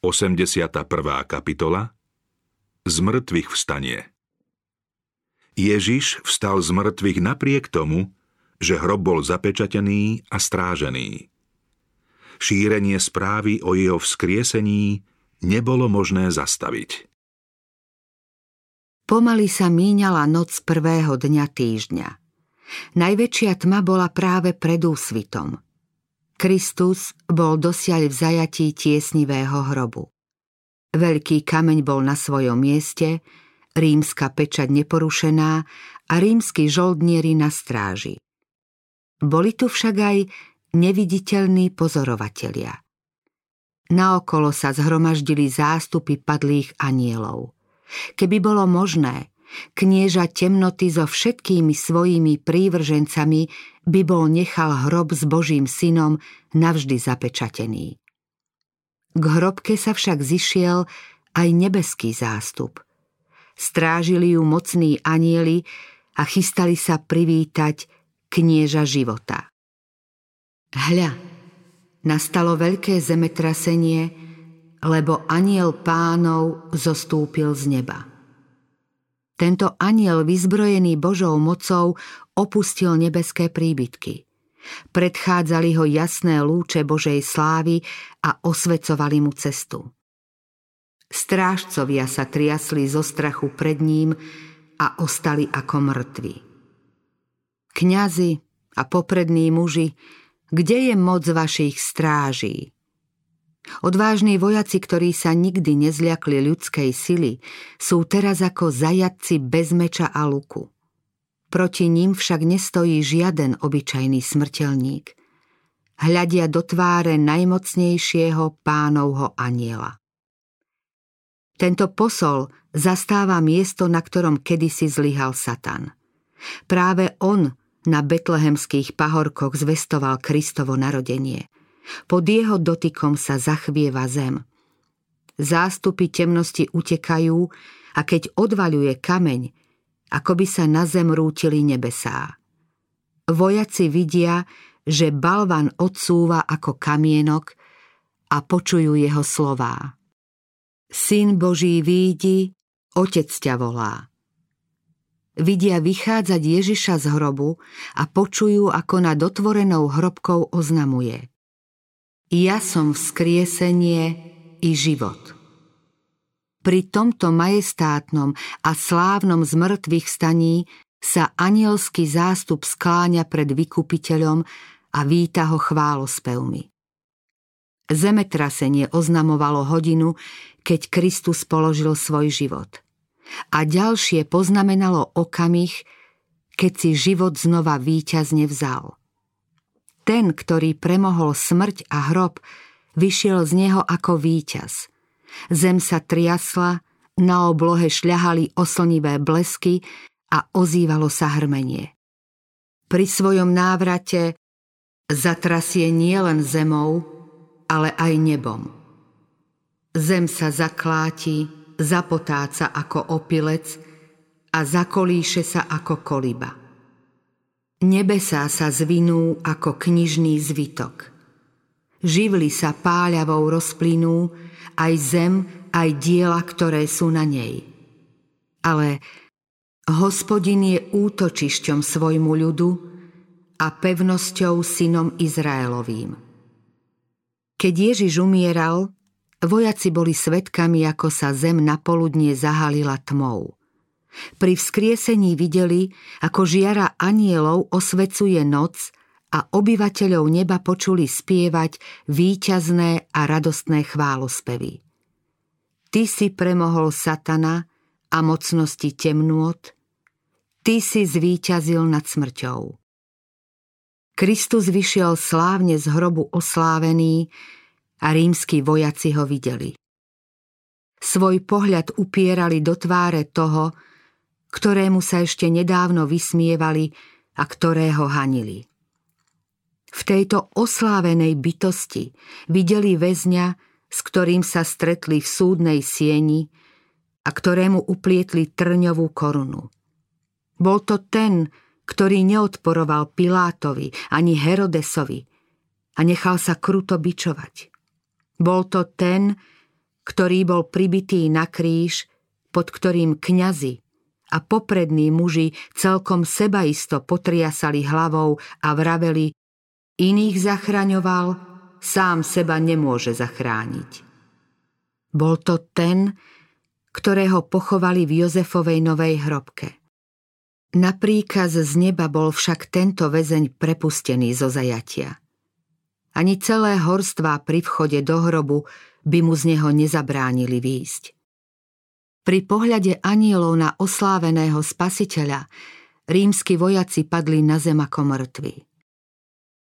81. kapitola Z mŕtvych vstanie Ježiš vstal z mŕtvych napriek tomu, že hrob bol zapečatený a strážený. Šírenie správy o jeho vzkriesení nebolo možné zastaviť. Pomaly sa míňala noc prvého dňa týždňa. Najväčšia tma bola práve pred úsvitom. Kristus bol dosiaľ v zajatí tiesnivého hrobu. Veľký kameň bol na svojom mieste, rímska pečať neporušená a rímsky žoldnieri na stráži. Boli tu však aj neviditeľní pozorovatelia. Naokolo sa zhromaždili zástupy padlých anielov. Keby bolo možné, knieža temnoty so všetkými svojimi prívržencami by bol nechal hrob s Božím synom navždy zapečatený. K hrobke sa však zišiel aj nebeský zástup. Strážili ju mocní anieli a chystali sa privítať knieža života. Hľa, nastalo veľké zemetrasenie, lebo aniel pánov zostúpil z neba. Tento aniel vyzbrojený Božou mocou opustil nebeské príbytky. Predchádzali ho jasné lúče Božej slávy a osvecovali mu cestu. Strážcovia sa triasli zo strachu pred ním a ostali ako mŕtvi. Kňazi a poprední muži, kde je moc vašich stráží? Odvážni vojaci, ktorí sa nikdy nezliakli ľudskej sily, sú teraz ako zajadci bez meča a luku. Proti ním však nestojí žiaden obyčajný smrteľník. Hľadia do tváre najmocnejšieho pánovho aniela. Tento posol zastáva miesto, na ktorom kedysi zlyhal Satan. Práve on na betlehemských pahorkoch zvestoval Kristovo narodenie – pod jeho dotykom sa zachvieva zem. Zástupy temnosti utekajú a keď odvaľuje kameň, ako by sa na zem rútili nebesá. Vojaci vidia, že balvan odsúva ako kamienok a počujú jeho slová. Syn Boží výjdi, otec ťa volá. Vidia vychádzať Ježiša z hrobu a počujú, ako nad otvorenou hrobkou oznamuje. Ja som vzkriesenie i život. Pri tomto majestátnom a slávnom zmrtvých staní sa anielský zástup skláňa pred vykupiteľom a víta ho chválospevmi. Zemetrasenie oznamovalo hodinu, keď Kristus položil svoj život. A ďalšie poznamenalo okamih, keď si život znova víťazne vzal. Ten, ktorý premohol smrť a hrob, vyšiel z neho ako víťaz. Zem sa triasla, na oblohe šľahali oslnivé blesky a ozývalo sa hrmenie. Pri svojom návrate zatrasie nielen zemou, ale aj nebom. Zem sa zakláti, zapotáca ako opilec a zakolíše sa ako koliba. Nebesá sa zvinú ako knižný zvitok. Živly sa páľavou rozplynú aj zem, aj diela, ktoré sú na nej. Ale hospodin je útočišťom svojmu ľudu a pevnosťou synom Izraelovým. Keď Ježiš umieral, vojaci boli svetkami, ako sa zem na poludnie zahalila tmou. Pri vzkriesení videli, ako žiara anielov osvecuje noc a obyvateľov neba počuli spievať výťazné a radostné chválospevy. Ty si premohol satana a mocnosti temnôt, ty si zvíťazil nad smrťou. Kristus vyšiel slávne z hrobu oslávený a rímsky vojaci ho videli. Svoj pohľad upierali do tváre toho, ktorému sa ešte nedávno vysmievali a ktorého hanili. V tejto oslávenej bytosti videli väzňa, s ktorým sa stretli v súdnej sieni a ktorému uplietli trňovú korunu. Bol to ten, ktorý neodporoval Pilátovi ani Herodesovi a nechal sa kruto bičovať. Bol to ten, ktorý bol pribitý na kríž, pod ktorým kňazi a poprední muži celkom sebaisto potriasali hlavou a vraveli iných zachraňoval, sám seba nemôže zachrániť. Bol to ten, ktorého pochovali v Jozefovej novej hrobke. Na príkaz z neba bol však tento väzeň prepustený zo zajatia. Ani celé horstvá pri vchode do hrobu by mu z neho nezabránili výjsť. Pri pohľade anielov na osláveného spasiteľa rímsky vojaci padli na zem ako mŕtvi.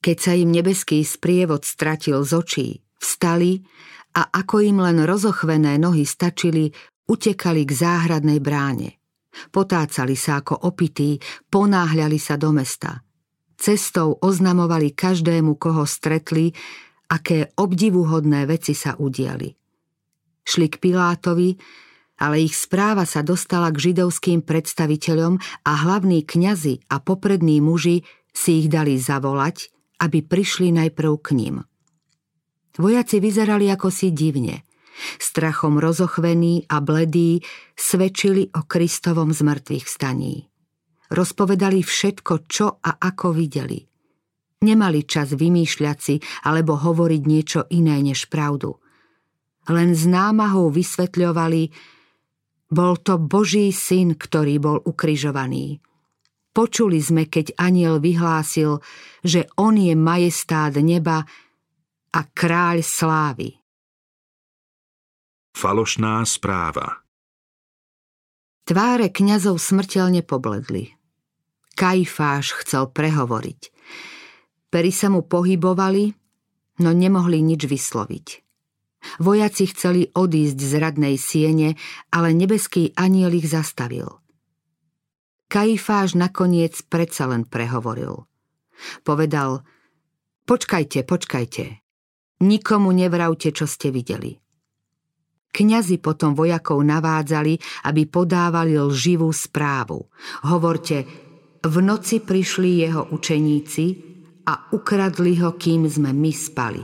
Keď sa im nebeský sprievod stratil z očí, vstali a ako im len rozochvené nohy stačili, utekali k záhradnej bráne. Potácali sa ako opití, ponáhľali sa do mesta. Cestou oznamovali každému, koho stretli, aké obdivuhodné veci sa udiali. Šli k Pilátovi, ale ich správa sa dostala k židovským predstaviteľom a hlavní kňazi a poprední muži si ich dali zavolať, aby prišli najprv k ním. Vojaci vyzerali ako si divne. Strachom rozochvení a bledí svedčili o Kristovom zmrtvých staní. Rozpovedali všetko, čo a ako videli. Nemali čas vymýšľať si alebo hovoriť niečo iné než pravdu. Len s námahou vysvetľovali, bol to Boží syn, ktorý bol ukrižovaný. Počuli sme, keď aniel vyhlásil, že on je majestát neba a kráľ slávy. Falošná správa Tváre kňazov smrteľne pobledli. Kajfáš chcel prehovoriť. Pery sa mu pohybovali, no nemohli nič vysloviť. Vojaci chceli odísť z radnej siene, ale nebeský aniel ich zastavil. Kajfáš nakoniec predsa len prehovoril. Povedal, počkajte, počkajte, nikomu nevravte, čo ste videli. Kňazi potom vojakov navádzali, aby podávali lživú správu. Hovorte, v noci prišli jeho učeníci a ukradli ho, kým sme my spali.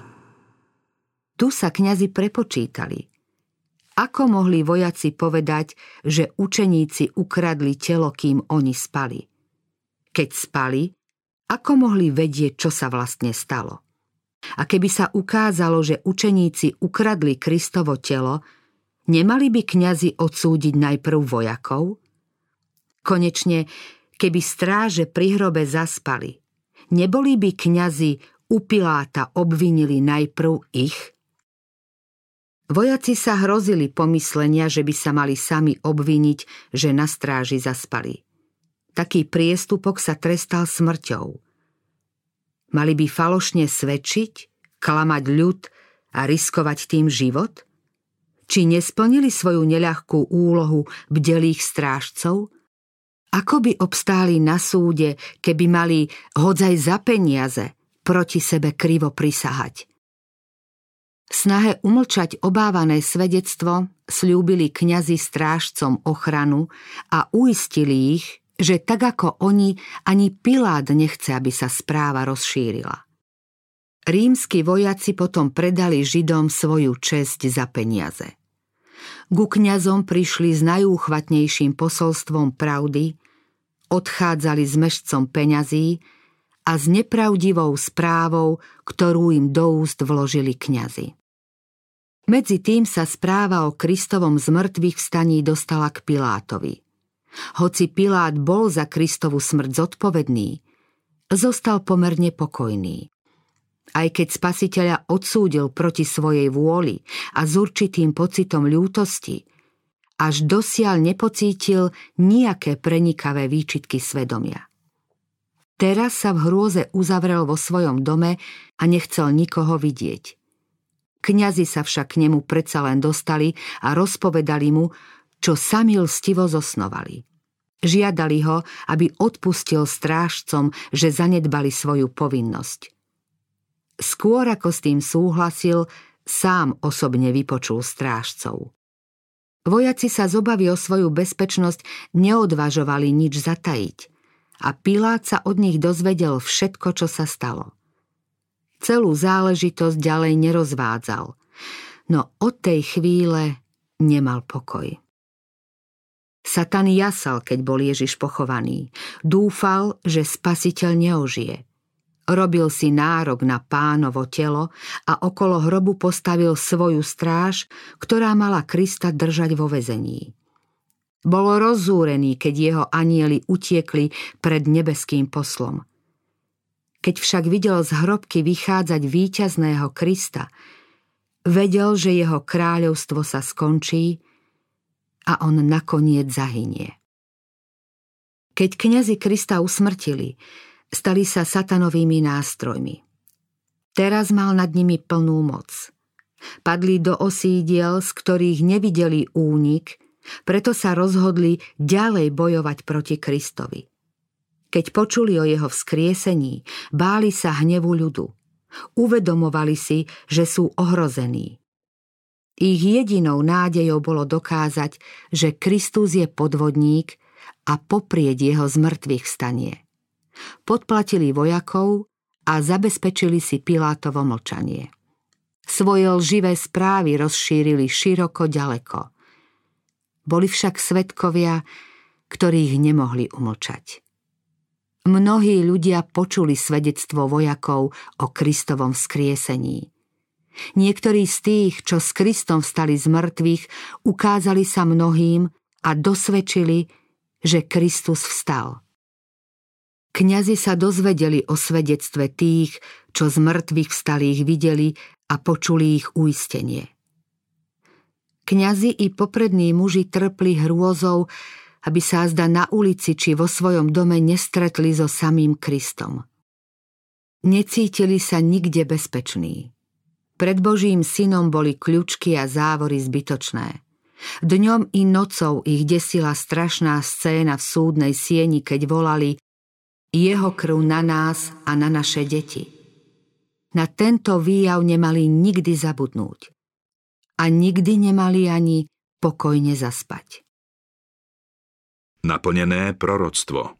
Tu sa kňazi prepočítali. Ako mohli vojaci povedať, že učeníci ukradli telo, kým oni spali? Keď spali, ako mohli vedieť, čo sa vlastne stalo? A keby sa ukázalo, že učeníci ukradli Kristovo telo, nemali by kňazi odsúdiť najprv vojakov? Konečne, keby stráže pri hrobe zaspali, neboli by kňazi u Piláta obvinili najprv ich? Vojaci sa hrozili pomyslenia, že by sa mali sami obviniť, že na stráži zaspali. Taký priestupok sa trestal smrťou. Mali by falošne svedčiť, klamať ľud a riskovať tým život? Či nesplnili svoju neľahkú úlohu bdelých strážcov? Ako by obstáli na súde, keby mali hodzaj za peniaze proti sebe krivo prisahať? V snahe umlčať obávané svedectvo slúbili kňazi strážcom ochranu a uistili ich, že tak ako oni, ani Pilát nechce, aby sa správa rozšírila. Rímsky vojaci potom predali Židom svoju česť za peniaze. Ku kňazom prišli s najúchvatnejším posolstvom pravdy, odchádzali s mešcom peňazí a s nepravdivou správou, ktorú im do úst vložili kňazi. Medzi tým sa správa o Kristovom zmrtvých vstaní dostala k Pilátovi. Hoci Pilát bol za Kristovu smrť zodpovedný, zostal pomerne pokojný. Aj keď spasiteľa odsúdil proti svojej vôli a s určitým pocitom ľútosti, až dosiaľ nepocítil nejaké prenikavé výčitky svedomia. Teraz sa v hrôze uzavrel vo svojom dome a nechcel nikoho vidieť. Kňazi sa však k nemu predsa len dostali a rozpovedali mu, čo sami lstivo zosnovali. Žiadali ho, aby odpustil strážcom, že zanedbali svoju povinnosť. Skôr ako s tým súhlasil, sám osobne vypočul strážcov. Vojaci sa z obavy o svoju bezpečnosť neodvažovali nič zatajiť a Pilát sa od nich dozvedel všetko, čo sa stalo celú záležitosť ďalej nerozvádzal. no od tej chvíle nemal pokoj. Satan jasal, keď bol Ježiš pochovaný. Dúfal, že spasiteľ neožije. Robil si nárok na pánovo telo a okolo hrobu postavil svoju stráž, ktorá mala Krista držať vo vezení. Bol rozúrený, keď jeho anieli utiekli pred nebeským poslom. Keď však videl z hrobky vychádzať víťazného Krista, vedel, že jeho kráľovstvo sa skončí a on nakoniec zahynie. Keď kňazi Krista usmrtili, stali sa satanovými nástrojmi. Teraz mal nad nimi plnú moc. Padli do osídiel, z ktorých nevideli únik, preto sa rozhodli ďalej bojovať proti Kristovi. Keď počuli o jeho vzkriesení, báli sa hnevu ľudu. Uvedomovali si, že sú ohrození. Ich jedinou nádejou bolo dokázať, že Kristus je podvodník a poprieť jeho zmrtvých vstanie. Podplatili vojakov a zabezpečili si Pilátovo mlčanie. Svoje lživé správy rozšírili široko ďaleko. Boli však svetkovia, ktorých nemohli umlčať. Mnohí ľudia počuli svedectvo vojakov o Kristovom vzkriesení – Niektorí z tých, čo s Kristom vstali z mŕtvych, ukázali sa mnohým a dosvedčili, že Kristus vstal. Kňazi sa dozvedeli o svedectve tých, čo z mŕtvych vstalých videli a počuli ich uistenie. Kňazi i poprední muži trpli hrôzou, aby sa zda na ulici či vo svojom dome nestretli so samým Kristom. Necítili sa nikde bezpeční. Pred Božím synom boli kľučky a závory zbytočné. Dňom i nocou ich desila strašná scéna v súdnej sieni, keď volali jeho krv na nás a na naše deti. Na tento výjav nemali nikdy zabudnúť. A nikdy nemali ani pokojne zaspať. Naplnené proroctvo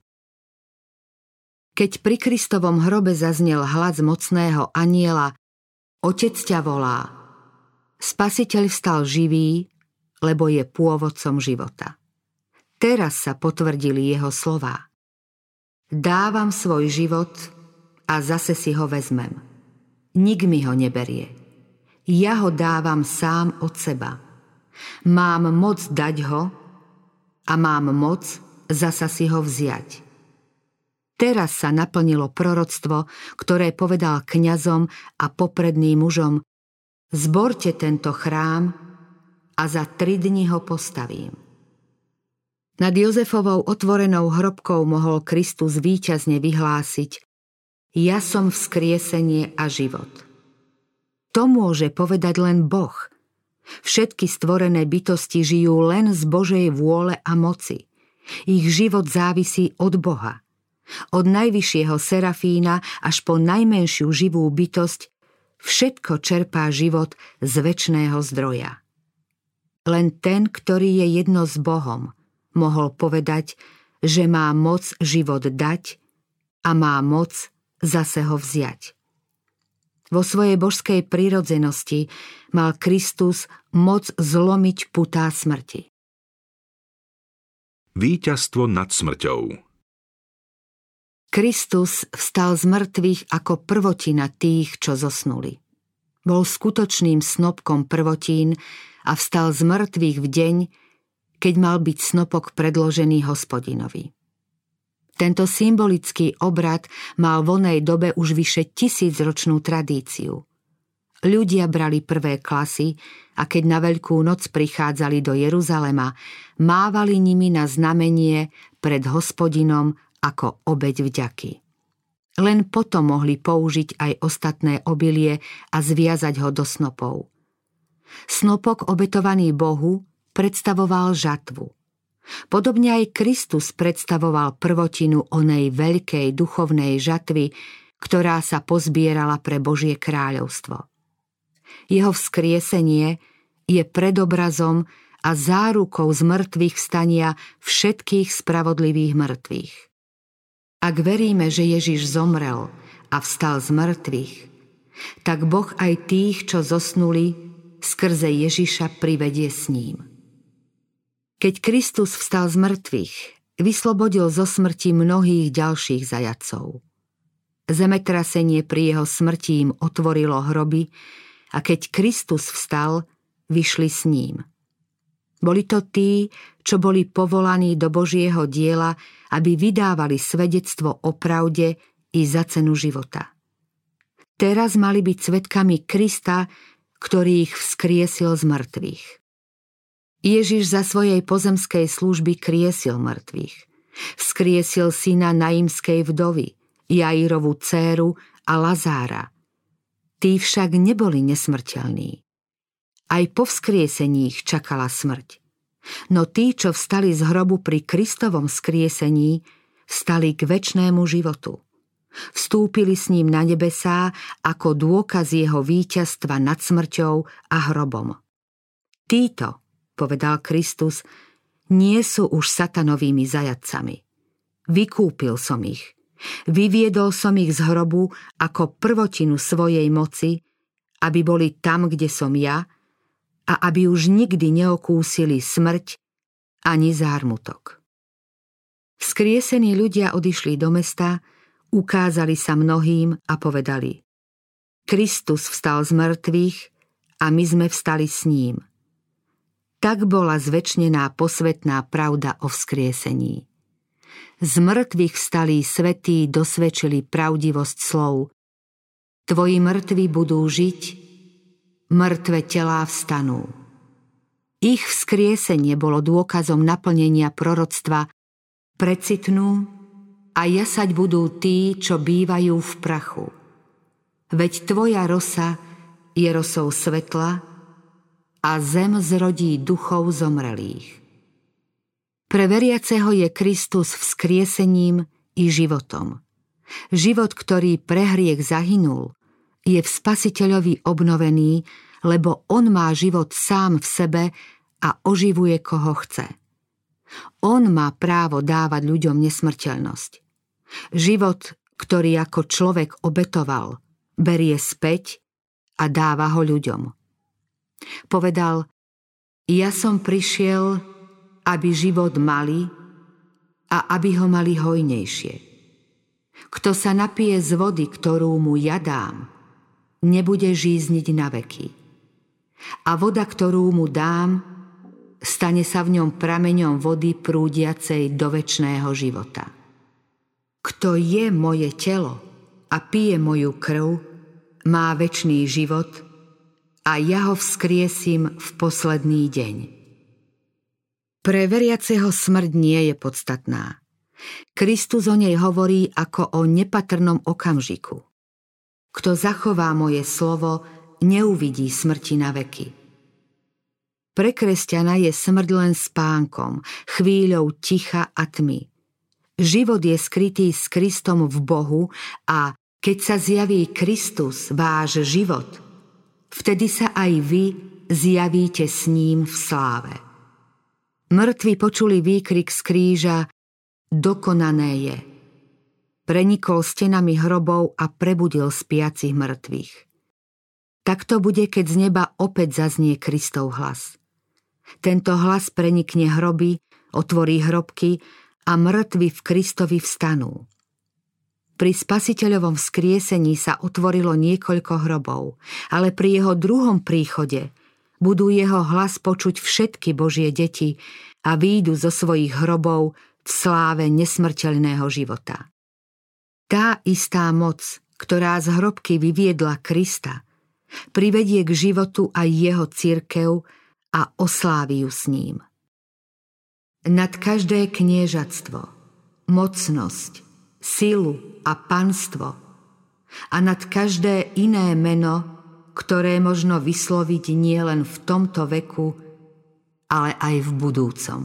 Keď pri Kristovom hrobe zaznel hlas mocného aniela Otec ťa volá. Spasiteľ vstal živý, lebo je pôvodcom života. Teraz sa potvrdili jeho slová. Dávam svoj život a zase si ho vezmem. Nik mi ho neberie. Ja ho dávam sám od seba. Mám moc dať ho a mám moc zasa si ho vziať. Teraz sa naplnilo proroctvo, ktoré povedal kňazom a popredným mužom Zborte tento chrám a za tri dni ho postavím. Nad Jozefovou otvorenou hrobkou mohol Kristus víťazne vyhlásiť Ja som vzkriesenie a život. To môže povedať len Boh. Všetky stvorené bytosti žijú len z Božej vôle a moci. Ich život závisí od Boha – od najvyššieho serafína až po najmenšiu živú bytosť, všetko čerpá život z väčšného zdroja. Len ten, ktorý je jedno s Bohom, mohol povedať, že má moc život dať a má moc zase ho vziať. Vo svojej božskej prírodzenosti mal Kristus moc zlomiť putá smrti. Výťazstvo nad smrťou Kristus vstal z mŕtvych ako prvotina tých, čo zosnuli. Bol skutočným snopkom prvotín a vstal z mŕtvych v deň, keď mal byť snopok predložený hospodinovi. Tento symbolický obrad mal v onej dobe už vyše tisícročnú tradíciu. Ľudia brali prvé klasy a keď na Veľkú noc prichádzali do Jeruzalema, mávali nimi na znamenie pred hospodinom ako obeď vďaky. Len potom mohli použiť aj ostatné obilie a zviazať ho do snopov. Snopok obetovaný Bohu predstavoval žatvu. Podobne aj Kristus predstavoval prvotinu onej veľkej duchovnej žatvy, ktorá sa pozbierala pre Božie kráľovstvo. Jeho vzkriesenie je predobrazom a zárukou z vstania všetkých spravodlivých mŕtvych. Ak veríme, že Ježiš zomrel a vstal z mŕtvych, tak Boh aj tých, čo zosnuli, skrze Ježiša privedie s ním. Keď Kristus vstal z mŕtvych, vyslobodil zo smrti mnohých ďalších zajacov. Zemetrasenie pri jeho smrti im otvorilo hroby a keď Kristus vstal, vyšli s ním. Boli to tí, čo boli povolaní do Božieho diela, aby vydávali svedectvo o pravde i za cenu života. Teraz mali byť svetkami Krista, ktorý ich vzkriesil z mŕtvych. Ježiš za svojej pozemskej služby kriesil mŕtvych. Vzkriesil syna naimskej vdovy, Jairovú dceru a Lazára. Tí však neboli nesmrteľní. Aj po vzkriesení ich čakala smrť. No tí, čo vstali z hrobu pri Kristovom skriesení, vstali k väčšnému životu. Vstúpili s ním na nebesá ako dôkaz jeho víťazstva nad smrťou a hrobom. Títo, povedal Kristus, nie sú už satanovými zajadcami. Vykúpil som ich. Vyviedol som ich z hrobu ako prvotinu svojej moci, aby boli tam, kde som ja, a aby už nikdy neokúsili smrť ani zármutok. Skriesení ľudia odišli do mesta, ukázali sa mnohým a povedali Kristus vstal z mŕtvych a my sme vstali s ním. Tak bola zväčšnená posvetná pravda o vzkriesení. Z mŕtvych vstalí svetí dosvedčili pravdivosť slov. Tvoji mŕtvi budú žiť, mŕtve telá vstanú. Ich vzkriesenie bolo dôkazom naplnenia proroctva precitnú a jasať budú tí, čo bývajú v prachu. Veď tvoja rosa je rosou svetla a zem zrodí duchov zomrelých. Pre veriaceho je Kristus vzkriesením i životom. Život, ktorý pre hriech zahynul, je v spasiteľovi obnovený, lebo on má život sám v sebe a oživuje koho chce. On má právo dávať ľuďom nesmrteľnosť. Život, ktorý ako človek obetoval, berie späť a dáva ho ľuďom. Povedal, ja som prišiel, aby život mali a aby ho mali hojnejšie. Kto sa napije z vody, ktorú mu ja dám, nebude žízniť na veky. A voda, ktorú mu dám, stane sa v ňom prameňom vody prúdiacej do väčšného života. Kto je moje telo a pije moju krv, má väčší život a ja ho vzkriesím v posledný deň. Pre veriaceho smrť nie je podstatná. Kristus o nej hovorí ako o nepatrnom okamžiku. Kto zachová moje slovo, neuvidí smrti na veky. Pre kresťana je smrť len spánkom, chvíľou ticha a tmy. Život je skrytý s Kristom v Bohu a keď sa zjaví Kristus, váš život, vtedy sa aj vy zjavíte s ním v sláve. Mŕtvi počuli výkrik z kríža Dokonané je – prenikol stenami hrobov a prebudil spiacich mŕtvych. Tak to bude, keď z neba opäť zaznie Kristov hlas. Tento hlas prenikne hroby, otvorí hrobky a mŕtvi v Kristovi vstanú. Pri spasiteľovom skriesení sa otvorilo niekoľko hrobov, ale pri jeho druhom príchode budú jeho hlas počuť všetky Božie deti a výjdu zo svojich hrobov v sláve nesmrteľného života. Tá istá moc, ktorá z hrobky vyviedla Krista, privedie k životu aj jeho církev a oslávi ju s ním. Nad každé kniežatstvo, mocnosť, silu a panstvo a nad každé iné meno, ktoré možno vysloviť nielen v tomto veku, ale aj v budúcom.